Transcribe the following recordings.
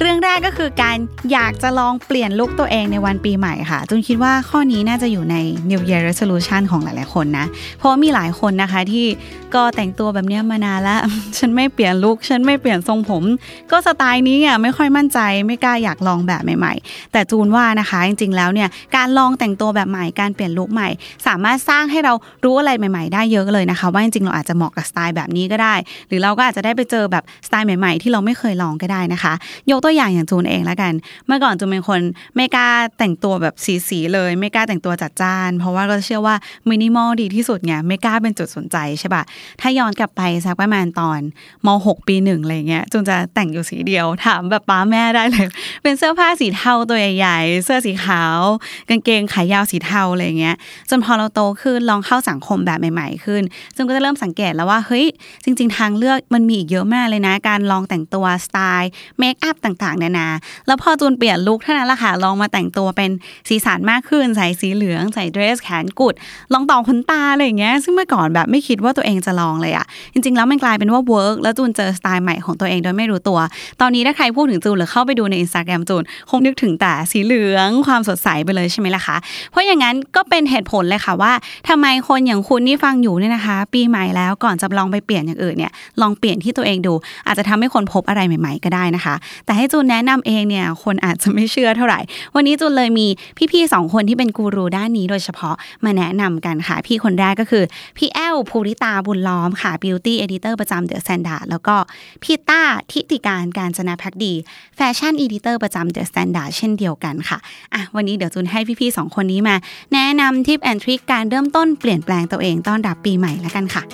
เรื่องแรกก็คือการอยากจะลองเปลี่ยนลุคตัวเองในวันปีใหม่ค่ะจูนคิดว่าข้อนี้น่าจะอยู่ใน New Year Resolution ของหลาย ๆ คนนะ เพราะมีหลายคนนะคะที่ก็แต่งตัวแบบนี้มานานแล้ว ฉันไม่เปลี่ยนลุคฉันไม่เปลี่ยนทรงผม ก็สไตล์นี้อะไม่ค่อยมั่นใจไม่กล้าอยากลองแบบใหม่ ๆ แต่จูนว่านะคะจริง ๆ แล้วเนี่ยการลองแต่งตัวแบบใหม่การเปลี่ยนลุคใหม่ สามารถสร้างให้เรารู้อะไรใหม่ ๆ ได้เยอะเลยนะคะ ว่าจริง ๆ เราอาจจะเหมาะกับสไตล์แบบนี้ก็ได้ หรือเราก็อาจจะได้ไปเจอแบบสไตล์ใหม่ ๆ ที่เราไม่เคยลองก็ได้นะคะ ยกตัวอย่างอย่างจูนเองแล้วกัน เมื่อก่อนจูนเป็นคนไม่กล้าแต่งตัวแบบสีๆเลย ไม่กล้าแต่งตัวจัดจ้าน เพราะว่าก็เชื่อว่ามินิมอลดีที่สุดไงไม่กล้าเป็นจุดสนใจใช่ปะถ้าย้อนกลับไปสักประมาณตอนม .6 ปีหนึ่งอะไรเงี้ยจูนจะแต่งอยู่สีเดียวถามแบบป้าแม่ได้เลย เป็นเสื้อผ้าสีเทาตัวใหญ่ๆเสื้อสีขาว กางเกงขายาวสีเทาอะไรเงี้ยจนพอเราโตขึ้นลองเข้าสังคมแบบใหม่ๆขึ้นจูนก็จะเริ่มสังเกตแล้วว่าเฮ้ยจริง ๆ ทางเลือกมันมีอีกเยอะมากเลยนะ การลองแต่งตัวสไตล์ makeup ต่างๆ นานา แล้วพอจูนเปลี่ยน look เท่านั้นแหละค่ะ ลองมาแต่งตัวเป็นสีสันมากขึ้น ใส่สีเหลือง ใส่เดรสแขนกุด ลองต่อขนตาอะไรอย่างเงี้ย ซึ่งเมื่อก่อนแบบไม่คิดว่าตัวเองจะลองเลยอะจริง ๆ แล้วมันกลายเป็นว่า work แล้วจูนเจอสไตล์ใหม่ของตัวเองโดยไม่รู้ตัว ตอนนี้ถ้าใครพูดถึงจูนหรือเข้าไปดูในอินสตาแกรมจูนคงนึกถึงแต่สีเหลืองความสดใสไปเลยใช่ไหมล่ะคะ เพราะอย่างนั้นก็เป็นเหตุผลเลยค่ะว่าทำไมคนอย่างคุณที่ฟังอยู่เนี่ยนะคะ ปีใหม่แล้วก่อนจะลองไปเปลี่ยนอย่างอื่นเนี่ยลองเปลี่ยนที่ตัวเองดู อาจจะทำให้ค้นพบอะไรใหม่ ๆ ก็ได้นะคะ แต่ให้จูนแนะนำเองเนี่ยคนอาจจะไม่เชื่อเท่าไหร่ วันนี้จูนเลยมีพี่ๆสองคนที่เป็นกูรูด้านนี้โดยเฉพาะมาแนะนำกันค่ะ พี่คนแรกก็คือพี่แอลภูริตาบุญล้อมค่ะ Beauty Editor ประจำ The Standard แล้วก็พี่ต้าทิติการการจนาพักดีFashion Editor ประจำ The Standard เช่นเดียวกันค่ะอะ วันนี้เดี๋ยวจูนให้พี่ๆสองคนนี้มา แนะนำ tip and trick การเริ่มต้นเปลี่ยนแปลงตัวเองต้อนรับปีใหม่แล้วกันค่ะ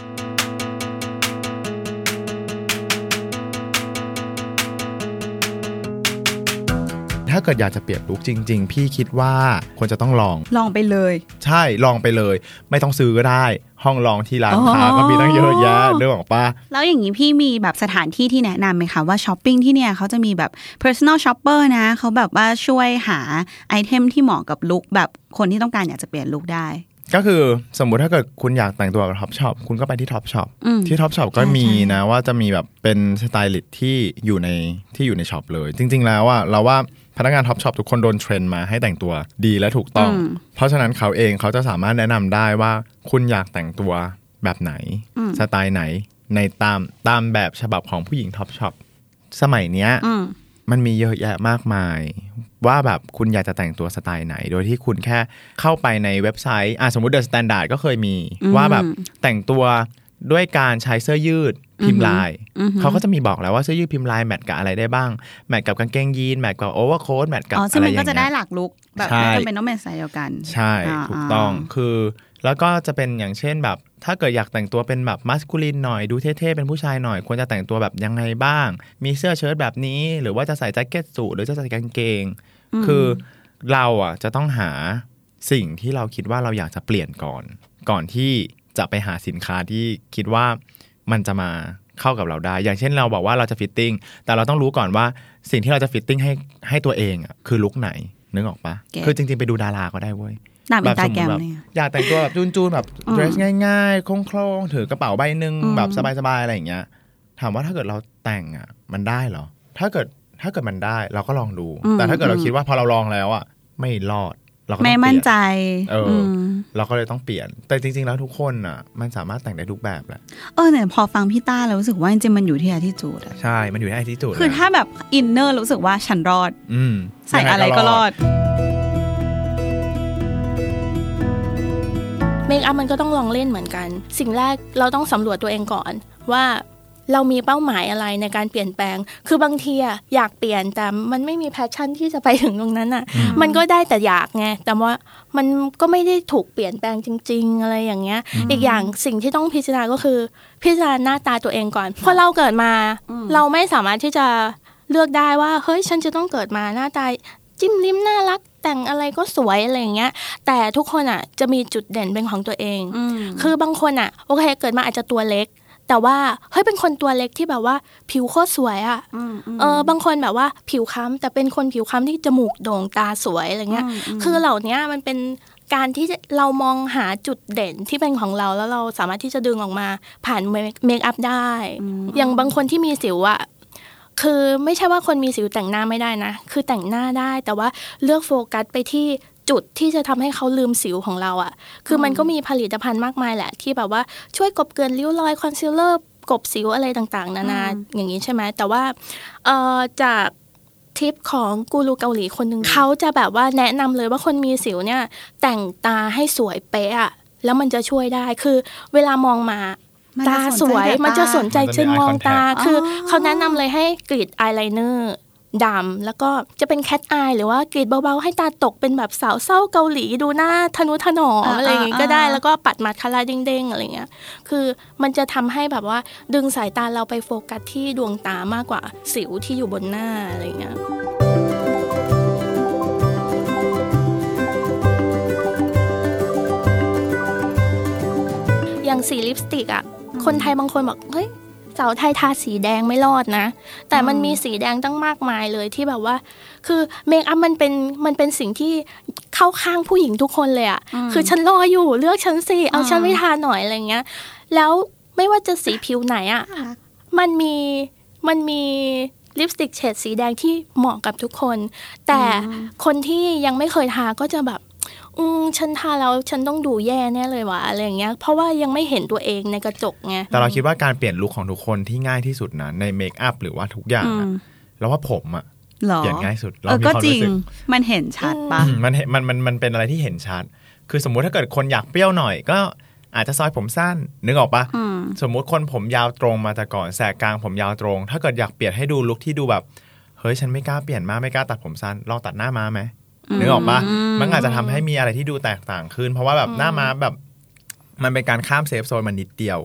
ถ้าเกิดอยากจะเปลี่ยนลุคจริง ๆ พี่คิดว่าควรจะต้องลอง ลองไปเลย ใช่ลองไปเลย ไม่ต้องซื้อก็ได้ ห้องลองที่ร้านอ๋อค้าก็มีตั้งเยอะแยะเรื่องของป้าแล้วอย่างนี้พี่มีแบบสถานที่ที่แนะนำไหมคะว่าช้อปปิ้งที่เนี่ยเขาจะมีแบบ personal shopper นะเขาแบบว่าช่วยหาไอเทมที่เหมาะกับลุคแบบคนที่ต้องการอยากจะเปลี่ยนลุคได้ก็คือสมมุติถ้าเกิดคุณอยากแต่งตัวกับ Topshop คุณก็ไปที่ Topshop อืมที่ Topshop ก็ใช่มีใช่นะว่าจะมีแบบเป็นสไตลิสต์ที่อยู่ในที่อยู่ในช็อปเลย จริง ๆ แล้วอะเราว่า พนักงาน Topshop ทุกคนโดน train มาให้แต่งตัวดีและถูกต้อง เพราะฉะนั้นเขาเองเขาจะสามารถแนะนำได้ว่าคุณอยากแต่งตัวแบบไหน สไตล์ไหนในตามตามแบบฉบับของผู้หญิง Topshop สมัยเนี้ยอืมมันมีเยอะแยะมากมาย ว่าแบบคุณอยากจะแต่งตัวสไตล์ไหน โดยที่คุณแค่เข้าไปในเว็บไซต์อะสมมติ The Standard ก็เคยมีอืมว่าแบบแต่งตัว ด้วยการใช้เสื้อยืดพิมพ์ลาย เขาก็จะมีบอกแล้วว่าเสื้อยืดพิมพ์ลาย match กับอะไรได้บ้าง match กับกางเกงยีน match กับ overcoat match กับอ๋ออะซึ่งไรมันอก็ย่างจะได้เงี้ยหลักลุกแบบใช่ไม่จำเป็นต้องเป็นสายเดียวกัน ใช่อ่าถูกต้องอ่าคือ แล้วก็จะเป็นอย่างเช่นแบบ ถ้าเกิดอยากแต่งตัวเป็นแบบ masculine หน่อยดูเท่ๆเป็นผู้ชายหน่อย ควรจะแต่งตัวแบบยังไงบ้าง มีเสื้อเชิ้ตแบบนี้ หรือว่าจะใส่แจ็คเก็ตสูทหรือจะใส่กางเกง คือเราอะจะต้องหาสิ่งที่เราคิดว่าเราอยากจะเปลี่ยนก่อน ก่อนที่ จะไปหาสินค้าที่คิดว่ามันจะมาเข้ากับเราได้ อย่างเช่นเราบอกว่าเราจะ fitting แต่เราต้องรู้ก่อนว่าสิ่งที่เราจะ fitting ให้ให้ตัวเองอะคือลุคไหนนึกออกปะ get คือจริงๆไปดูดาราก็ได้เว้ยตามอินสตาแกรมแบบเนี่ยอยากแต่งตัวแบบจูนๆแบบอืมเดรสง่ายๆโคร่งๆถือกระเป๋าใบหนึ่งอืมแบบสบายๆอะไรอย่างเงี้ย ถามว่าถ้าเกิดเราแต่งอะ มันได้เหรอ ถ้าเกิดถ้าเกิดมันได้เราก็ลองดู แต่ถ้าเกิดเราคิดว่าพอเราลองแล้วอะไม่รอด เราก็ต้องไม่เปมั่นลี่ยนใจเอออมเราก็เลยต้องเปลี่ยน แต่จริง ๆ แล้วทุกคนอะ มันสามารถแต่งได้ทุกแบบแหละเออเนี่ยพอฟังพี่ต้าแล้วรู้สึกว่าจริงๆมันอยู่ที่ attitude อะใช่ มันอยู่ที่ไอที่จุดคือถ้าแบบ inner รู้สึกว่าฉันรอด อืมใส่อะไรก็รอดเมคอัพมันก็ต้องลองเล่นเหมือนกัน สิ่งแรกเราต้องสำรวจตัวเองก่อนว่า เรามีเป้าหมายอะไรในการเปลี่ยนแปลง คือบางทีอะอยากเปลี่ยนแต่มันไม่มี passion ที่จะไปถึงตรงนั้นอะมันก็ได้แต่อยากไงแต่ว่ามันก็ไม่ได้ถูกเปลี่ยนแปลงจริง ๆ อะไรอย่างเงี้ย อีกอย่างสิ่งที่ต้องพิจารณาก็คือ พิจารณาหน้าตาตัวเองก่อนเพราะเราเกิดมา เราไม่สามารถที่จะเลือกได้ว่าเฮ้ยฉันจะต้องเกิดมาหน้าตาจิ้มลิ้มน่ารักแต่งอะไรก็สวยอะไรอย่างเงี้ย แต่ทุกคนอะจะมีจุดเด่นเป็นของตัวเอง คือบางคนอะโอเคเกิดมาอาจจะตัวเล็ก แต่ว่าเฮ้ยเป็นคนตัวเล็กที่แบบว่า ผิวโคตรสวยอะเออบางคนแบบว่าผิวค้ำแต่เป็นคนผิวค้ำที่จมูกโด่งตาสวยอะไรเงี้ย คือเหล่านี้มันเป็นการที่เรามองหาจุดเด่นที่เป็นของเราแล้วเราสามารถที่จะดึงออกมาผ่านเมคอัพได้ อย่างบางคนที่มีสิวอะคือไม่ใช่ว่าคนมีสิวแต่งหน้าไม่ได้นะ คือแต่งหน้าได้แต่ว่าเลือกโฟกัสไปที่ จุดที่จะทำให้เขาลืมสิวของเราอะคือมันก็มีผลิตภัณฑ์มากมายแหละ ที่แบบว่าช่วยกลบเกลื่อนริ้วรอยคอนซีลเลอร์กลบสิวอะไรต่างๆ นานาอย่างนี้ใช่ไหมแต่ว่าเอ่อจากทิปของกูรูเกาหลีคนหนึ่งเขาจะแบบว่าแนะนำเลยว่าคนมีสิวเนี่ย แต่งตาให้สวยเป๊ะอะแล้วมันจะช่วยได้คือเวลามองมามันตาจะสวยสนใจแต่มันจะสนใจมันจะจึงมีมอง eye ตา contact คือออเขาแนะนำเลยให้กรีดอายไลเนอร์ ดำแล้วก็จะเป็น cat eye หรือว่ากรีดเบาๆ ให้ตาตกเป็นแบบสาวเศร้าเกาหลีดูหน้าทะนุถนอมอ่าอะไรอย่างงี้ก็อ่าได้แล้วก็ปัดมาสคาร่าเด้งๆอะไรเงี้ยคือมันจะทำให้แบบว่าดึงสายตาเราไปโฟกัสที่ดวงตามากกว่าสิวที่อยู่บนหน้าอะไรเงี้ยอย่างสีลิปสติกอะคนไทยบางคนบอกเฮ้ย สาวไทยทาสีแดงไม่รอดนะ แต่มันมีสีแดงตั้งมากมายเลยที่แบบว่า คือเมคอัพมันเป็นมันเป็นสิ่งที่เข้าข้างผู้หญิงทุกคนเลยอะคือฉันรออยู่เลือกฉันสิเอาฉันไม่ทาหน่อยอะไรเงี้ย แล้วไม่ว่าจะสีผิวไหนอะมันมีมันมีลิปสติกเฉดสีแดงที่เหมาะกับทุกคน แต่คนที่ยังไม่เคยทาก็จะแบบ อืมฉันทาแล้วฉันต้องดูแย่แน่เลยวะอะไรอย่างเงี้ย เพราะว่ายังไม่เห็นตัวเองในกระจกไงแต่เราคิดว่าการเปลี่ยนลุคของทุกคนที่ง่ายที่สุดนะในเมคอัพหรือว่าทุกอย่างอะเราว่าผมอะหรอเปลี่ยนง่ายสุดเอเราอมีก็ความจริรู้งสึกมันเห็นชัดปะอืมมันเห็นมันมันมันเป็นอะไรที่เห็นชัด คือสมมุติถ้าเกิดคนอยากเปรี้ยวหน่อยก็อาจจะซอยผมสั้นนึกออกปะอืมสมมุติคนผมยาวตรงมาแต่ก่อนแสกกลางผมยาวตรง ถ้าเกิดอยากเปลี่ยนให้ดูลุคที่ดูแบบเฮ้ยฉันไม่กล้าเปลี่ยนมากไม่กล้าตัดผมสั้นลองตัดหน้าม้าไหม นึกออกปะมันอาจจะทำให้มีอะไรที่ดูแตกต่างขึ้น เพราะว่าแบบหน้าม้าแบบมันเป็นการข้าม safe zone มันนิดเดียว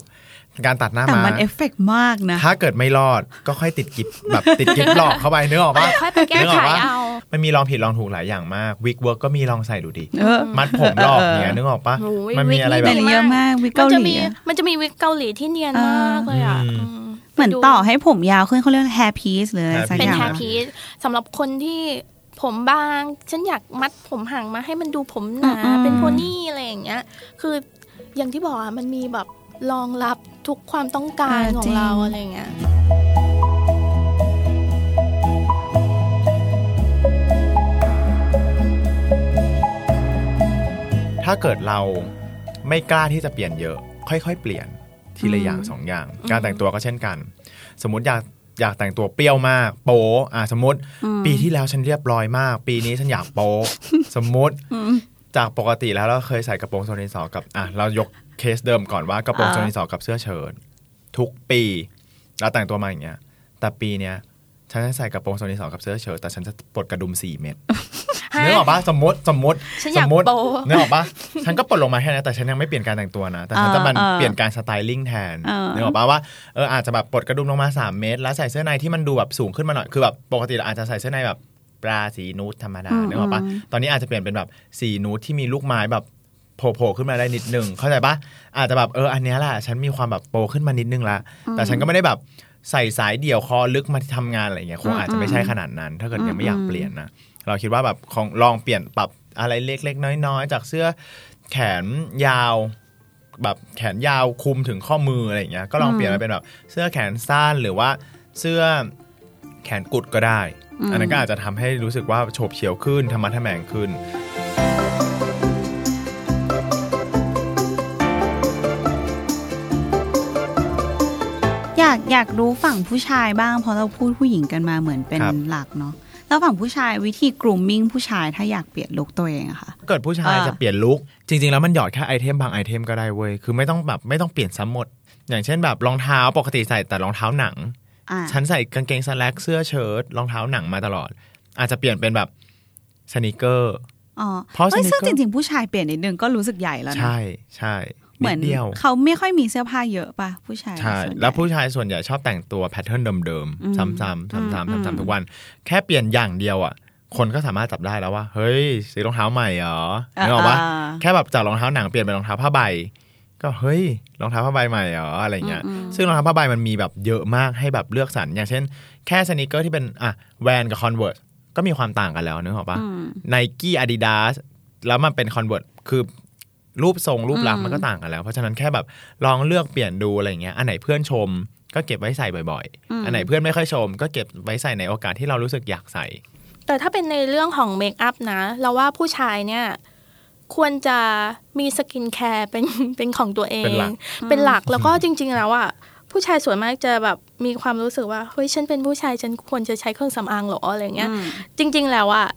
การตัดหน้าแต่ม้ามันเอฟเฟกต์มากนะ ถ้าเกิดไม่รอดก็ค่อยติดกิฟแบบติดกิฟหลอกเข้าไปนึกออกปะค่อยไปแก้นึกอไขอกปะเอามันมีลองผิดลองถูกหลายอย่างมากวิกเวิร์กก็มีลองใส่ดูดิเออมัดผมหลอกเนี่ยนึกออกปะโอ้ยมันมีอะไรวิแบแต่บนี่เยอะมากวิกมัเกานจะหลีมีอะมันจะมีวิกเกาหลีที่เนียนมากเลยอะอืมอืมเหมือนไปดูต่อให้ผมยาวขึ้นเขาเรียกแฮร์พีซหรืออะไรสักเป็นอย่างแฮร์พีซสำหรับคนที่ ผมบาง ฉันอยากมัดผมห่างมาให้มันดูผมหนา เป็นโพนี่อะไรอย่างเงี้ย คืออย่างที่บอกอะมันมีแบบรองรับทุกความต้องการของเราอะไรอย่างเงี้ยถ้าเกิดเราไม่กล้าที่จะเปลี่ยนเยอะ ค่อยๆ เปลี่ยนทีละอย่างสองอย่าง การแต่งตัวก็เช่นกัน สมมติอยาก อยากแต่งตัวเปรี้ยวมาก โป๊อะสมมติ ปีที่แล้วฉันเรียบร้อยมาก ปีนี้ฉันอยากโป๊สมมติจากปกติแล้วเราเคยใส่กระโปรงโซนิสอกับอะเรายกเคสเดิมก่อนว่ากระโปรงอ่าโซนิสอกับเสื้อเชิ้ตทุกปีเราแต่งตัวมาอย่างเงี้ย แต่ปีเนี้ยฉันจะใส่กระโปรงโซนิสอกับเสื้อเชิ้ตแต่ฉันจะปลดกระดุมสี่เม็ด นึกออกปะสมมติสมมติฉันอสยากมมติโป๊ะนึกออกปะฉันก็ปลดลงมาแค่นั้นแต่ฉันยังไม่เปลี่ยนการแต่งตัวนะ แต่ฉันจะมันเออเออเปลี่ยนการสไตลิ่งแทนเออนึกออกปะว่าเอออาจจะแบบปลดกระดุมลงมา 3 เมตร แล้วใส่เสื้อในที่มันดูแบบสูงขึ้นมาหน่อยคือแบบปกติเราอาจจะใส่เสื้อในแบบปลาสีนูดธรรมดานึกออกปะตอนนี้อาจจะเปลี่ยนเป็นแบบสีนูดที่มีลูกไม้แบบโผล่ๆขึ้นมาได้นิดนึงเข้าใจปะอาจจะแบบเอออันเนี้ยแหละฉันมีความแบบโตขึ้นมานิดนึงละแต่ฉันก็ไม่ได้แบบใส่สายเดี่ยวคอลึกมาทำงานอะไรอย่างเงี้ยคงอาจจะไม่ใช่ขนาดนั้น ถ้าเกิดยังไม่อยากเปลี่ยนนะ เราคิดว่าแบบของลองเปลี่ยนปรับอะไรเล็กๆ น้อยๆ จากเสื้อแขนยาวแบบแขนยาวคลุมถึงข้อมืออะไรอย่างเงี้ยก็ลองเปลี่ยนมาเป็นแบบเสื้อแขนสั้นหรือว่าเสื้อแขนกุดก็ได้ อันนั้นก็อาจจะทำให้รู้สึกว่าโฉบเฉี่ยวขึ้นทะมัดทะแมงขึ้น อยากอยากรู้ฝั่งผู้ชายบ้างเพราะเราพูดผู้หญิงกันมาเหมือนเป็นครับหลักเนาะ แล้วฝั่งผู้ชายวิธี grooming ผู้ชายถ้าอยากเปลี่ยนลุคตัวเองอะค่ะ เกิดผู้ชายอ่าจะเปลี่ยนลุคจริง ๆ แล้วมันหยอดแค่ไอเทมบางไอเทมก็ได้เว้ยคือไม่ต้องแบบไม่ต้องเปลี่ยนซ้ำหมด อย่างเช่นแบบรองเท้าปกติใส่แต่รองเท้าหนังอ่าฉันใส่กางเกงสแลกเสื้อเชิ้ตรองเท้าหนังมาตลอด อาจจะเปลี่ยนเป็นแบบสนิเกอร์อ๋อเพราะเฮ้ย sneaker ซึ่งจริงๆผู้ชายเปลี่ยนนิดนึงก็รู้สึกใหญ่แล้วนะใช่ใช่ เหมืนิอนดเดียวเขาไม่ค่อยมีเสื้อผ้าเยอะป่ะผู้ชายใช่ส่นใหญ่แล้วผู้ชายส่วนใหญ่ชอบแต่งตัวแพทเทิร์นเดิมอืมๆซ้ำๆซ้ำอืมๆซ้ำๆทุกวัน แค่เปลี่ยนอย่างเดียวอะคนก็สามารถจับได้แล้วว่า เฮ้ยซื้อรองเท้าใหม่เหรอนึกออกปะาแค่แบบจากรองเท้าหนังเปลี่ยนเป็นรองเท้าผ้าใบ ก็เฮ้ยรองเท้าผ้าใบใหม่เหรออะไรเงี้ยอืมอืมซึ่งรองเท้าผ้าใบมันมีแบบเยอะมากให้แบบเลือกสรรอย่างเช่น แค่ sneaker ที่เป็นอะแวนกับ Converse ก็มีความต่างกันแล้วนึกออกปะอืม Nike Adidas แล้วมันเป็น Converse คือ รูปทรงรูปลักษอืณ์มมันก็ต่างกันแล้ว เพราะฉะนั้นแค่แบบลองเลือกเปลี่ยนดูอะไรเงี้ยอันไหนเพื่อนชมก็เก็บไว้ใส่บ่อยๆ อันไหนเพื่อนไม่ค่อยชม ก็เก็บไว้ใส่ในโอกาสที่เรารู้สึกอยากใส่ แต่ถ้าเป็นในเรื่องของ makeup นะ เราว่าผู้ชายเนี่ยควรจะมี skincare เป็นเป็นของตัวเอง เป็นหลักเป็นหลักแล้วก็จริง ๆ แล้วอะผู้ชายส่วนมากจะแบบมีความรู้สึกว่าเฮ้ยฉันเป็นผู้ชายฉันควรจะใช้เครื่องสำอางเหรออะไรเงี้ยอืมจริง ๆ แล้วอะ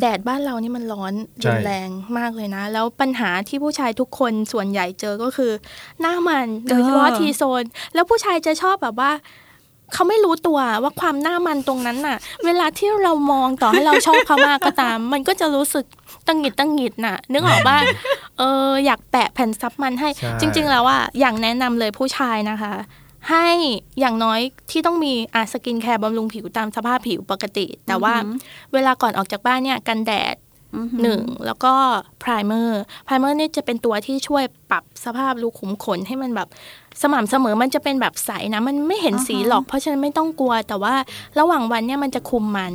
แดดบ้านเรานี่มันร้อนใช่รุนแรงมากเลยนะ แล้วปัญหาที่ผู้ชายทุกคนส่วนใหญ่เจอก็คือ หน้ามันโดยเฉพาะเออ T-zone แล้วผู้ชายจะชอบแบบว่าเขาไม่รู้ตัวว่าความหน้ามันตรงนั้นน่ะ เวลาที่เรามองต่อให้เราชอบเขามากก็ตาม มันก็จะรู้สึกตังหงิดตังหงิดน่ะ นึกออกว่าเอออยากแปะแผ่นซับมันให้ใช่จริง ๆ แล้วเราอยากแนะนำเลยผู้ชายนะคะ ให้อย่างน้อยที่ต้องมีอะ skincare บำรุงผิวตามสภาพผิวปกติ แต่ว่าเวลาก่อนออกจากบ้านเนี่ยกันแดดอืมหนึ่งแล้วก็ primer primer นี่จะเป็นตัวที่ช่วยปรับสภาพรูขุมขนให้มันแบบสม่ำเสมอมันจะเป็นแบบใสนะ มันไม่เห็นสีหรอกเพราะฉะนั้นไม่ต้องกลัว แต่ว่าระหว่างวันเนี่ยมันจะคุมมัน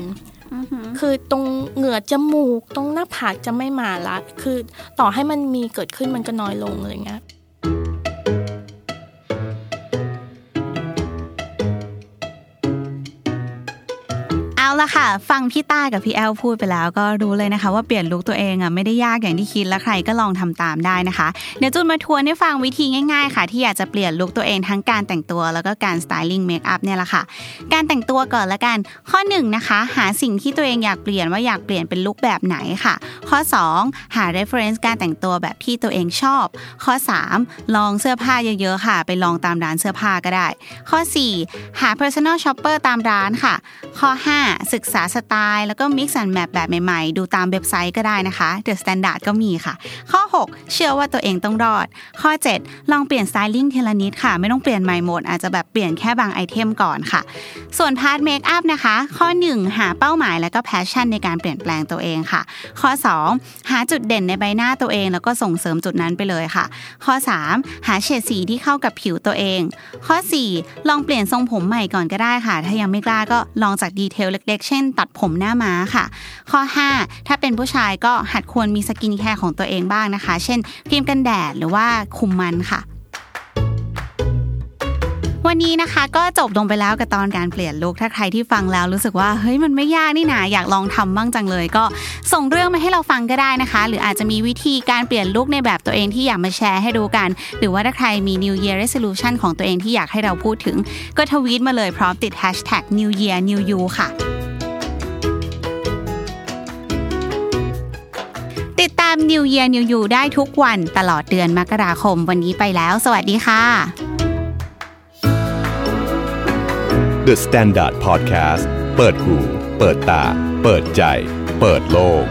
อือหือคือตรงเหงือกจมูก ตรงหน้าผากจะไม่มาละ คือต่อให้มันมีเกิดขึ้นมันก็น้อยลงอะไรเงี้ย ละค่ะ ฟังพี่ต้ากับพี่แอลพูดไปแล้วก็รู้เลยนะคะ ว่าเปลี่ยนลุคตัวเองอะไม่ได้ยากอย่างที่คิดและใครก็ลองทำตามได้นะคะ เดี๋ยวจุนมาทวนให้ฟังวิธีง่ายๆ ค่ะ ที่อยากจะเปลี่ยนลุคตัวเองทั้งการแต่งตัวแล้วก็การสไตลิ่งเมคอัพเนี่ยแหละค่ะ การแต่งตัวก่อนละกัน ข้อ1นงนะคะหาสิ่งที่ตัวเองอยากเปลี่ยนว่าอยากเปลี่ยนเป็นลุคแบบไหนค่ะ ข้อ 2 หา reference การแต่งตัวแบบที่ตัวเองชอบ ข้อ 3 ลองเสื้อผ้าเยอะๆค่ะ ไปลองตามร้านเสื้อผ้าก็ได้ ข้อ 4 หา personal shopper ตามร้านค่ะ ข้อ 5ศึกษาสไตล์ แล้วก็ mix and match แบบใหม่ๆ ดูตามเว็บไซต์ก็ได้นะคะ The Standard ก็มีค่ะ ข้อ 6 เชื่อว่าตัวเองต้องรอด ข้อ 7 ลองเปลี่ยน styling ทีละนิดค่ะ ไม่ต้องเปลี่ยนใหม่หมด อาจจะแบบเปลี่ยนแค่บาง item ก่อนค่ะ ส่วน part makeup นะคะ ข้อ 1 หาเป้าหมายแล้วก็ passion ในการเปลี่ยนแปลงตัวเองค่ะ ข้อ 2 หาจุดเด่นในใบหน้าตัวเอง แล้วก็ส่งเสริมจุดนั้นไปเลยค่ะ ข้อ 3 หาเฉดสีที่เข้ากับผิวตัวเอง ข้อ 4 ลองเปลี่ยนทรงผมใหม่ก่อนก็ได้ค่ะ ถ้ายังไม่กล้าก็ลองจาก detail เล็กๆเช่น ตัดผมหน้าม้าค่ะ ข้อ 5 ถ้าเป็นผู้ชายก็หัดควรมี skincare ของตัวเองบ้างนะคะ เช่นครีมกันแดดหรือว่าคุมมันค่ะวันนี้นะคะก็จบลงไปแล้วกับตอนการเปลี่ยน look ถ้าใครที่ฟังแล้วรู้สึกว่าเฮ้ยมันไม่ยากนี่นาอยากลองทำบ้างจังเลย ก็ส่งเรื่องมาให้เราฟังก็ได้นะคะ หรืออาจจะมีวิธีการเปลี่ยน look ในแบบตัวเองที่อยากมาแชร์ให้ดูกัน หรือว่าถ้าใครมี New Year Resolution ของตัวเองที่อยากให้เราพูดถึง ก็ทวีตมาเลยพร้อมติด Hashtag New Year New You ค่ะาม New Year New You ได้ทุกวันตลอดเดือนมกราคมวันนี้ไปแล้ว สวัสดีค่ะ The Standard Podcast เปิดหู เปิดตา เปิดใจ เปิดโลก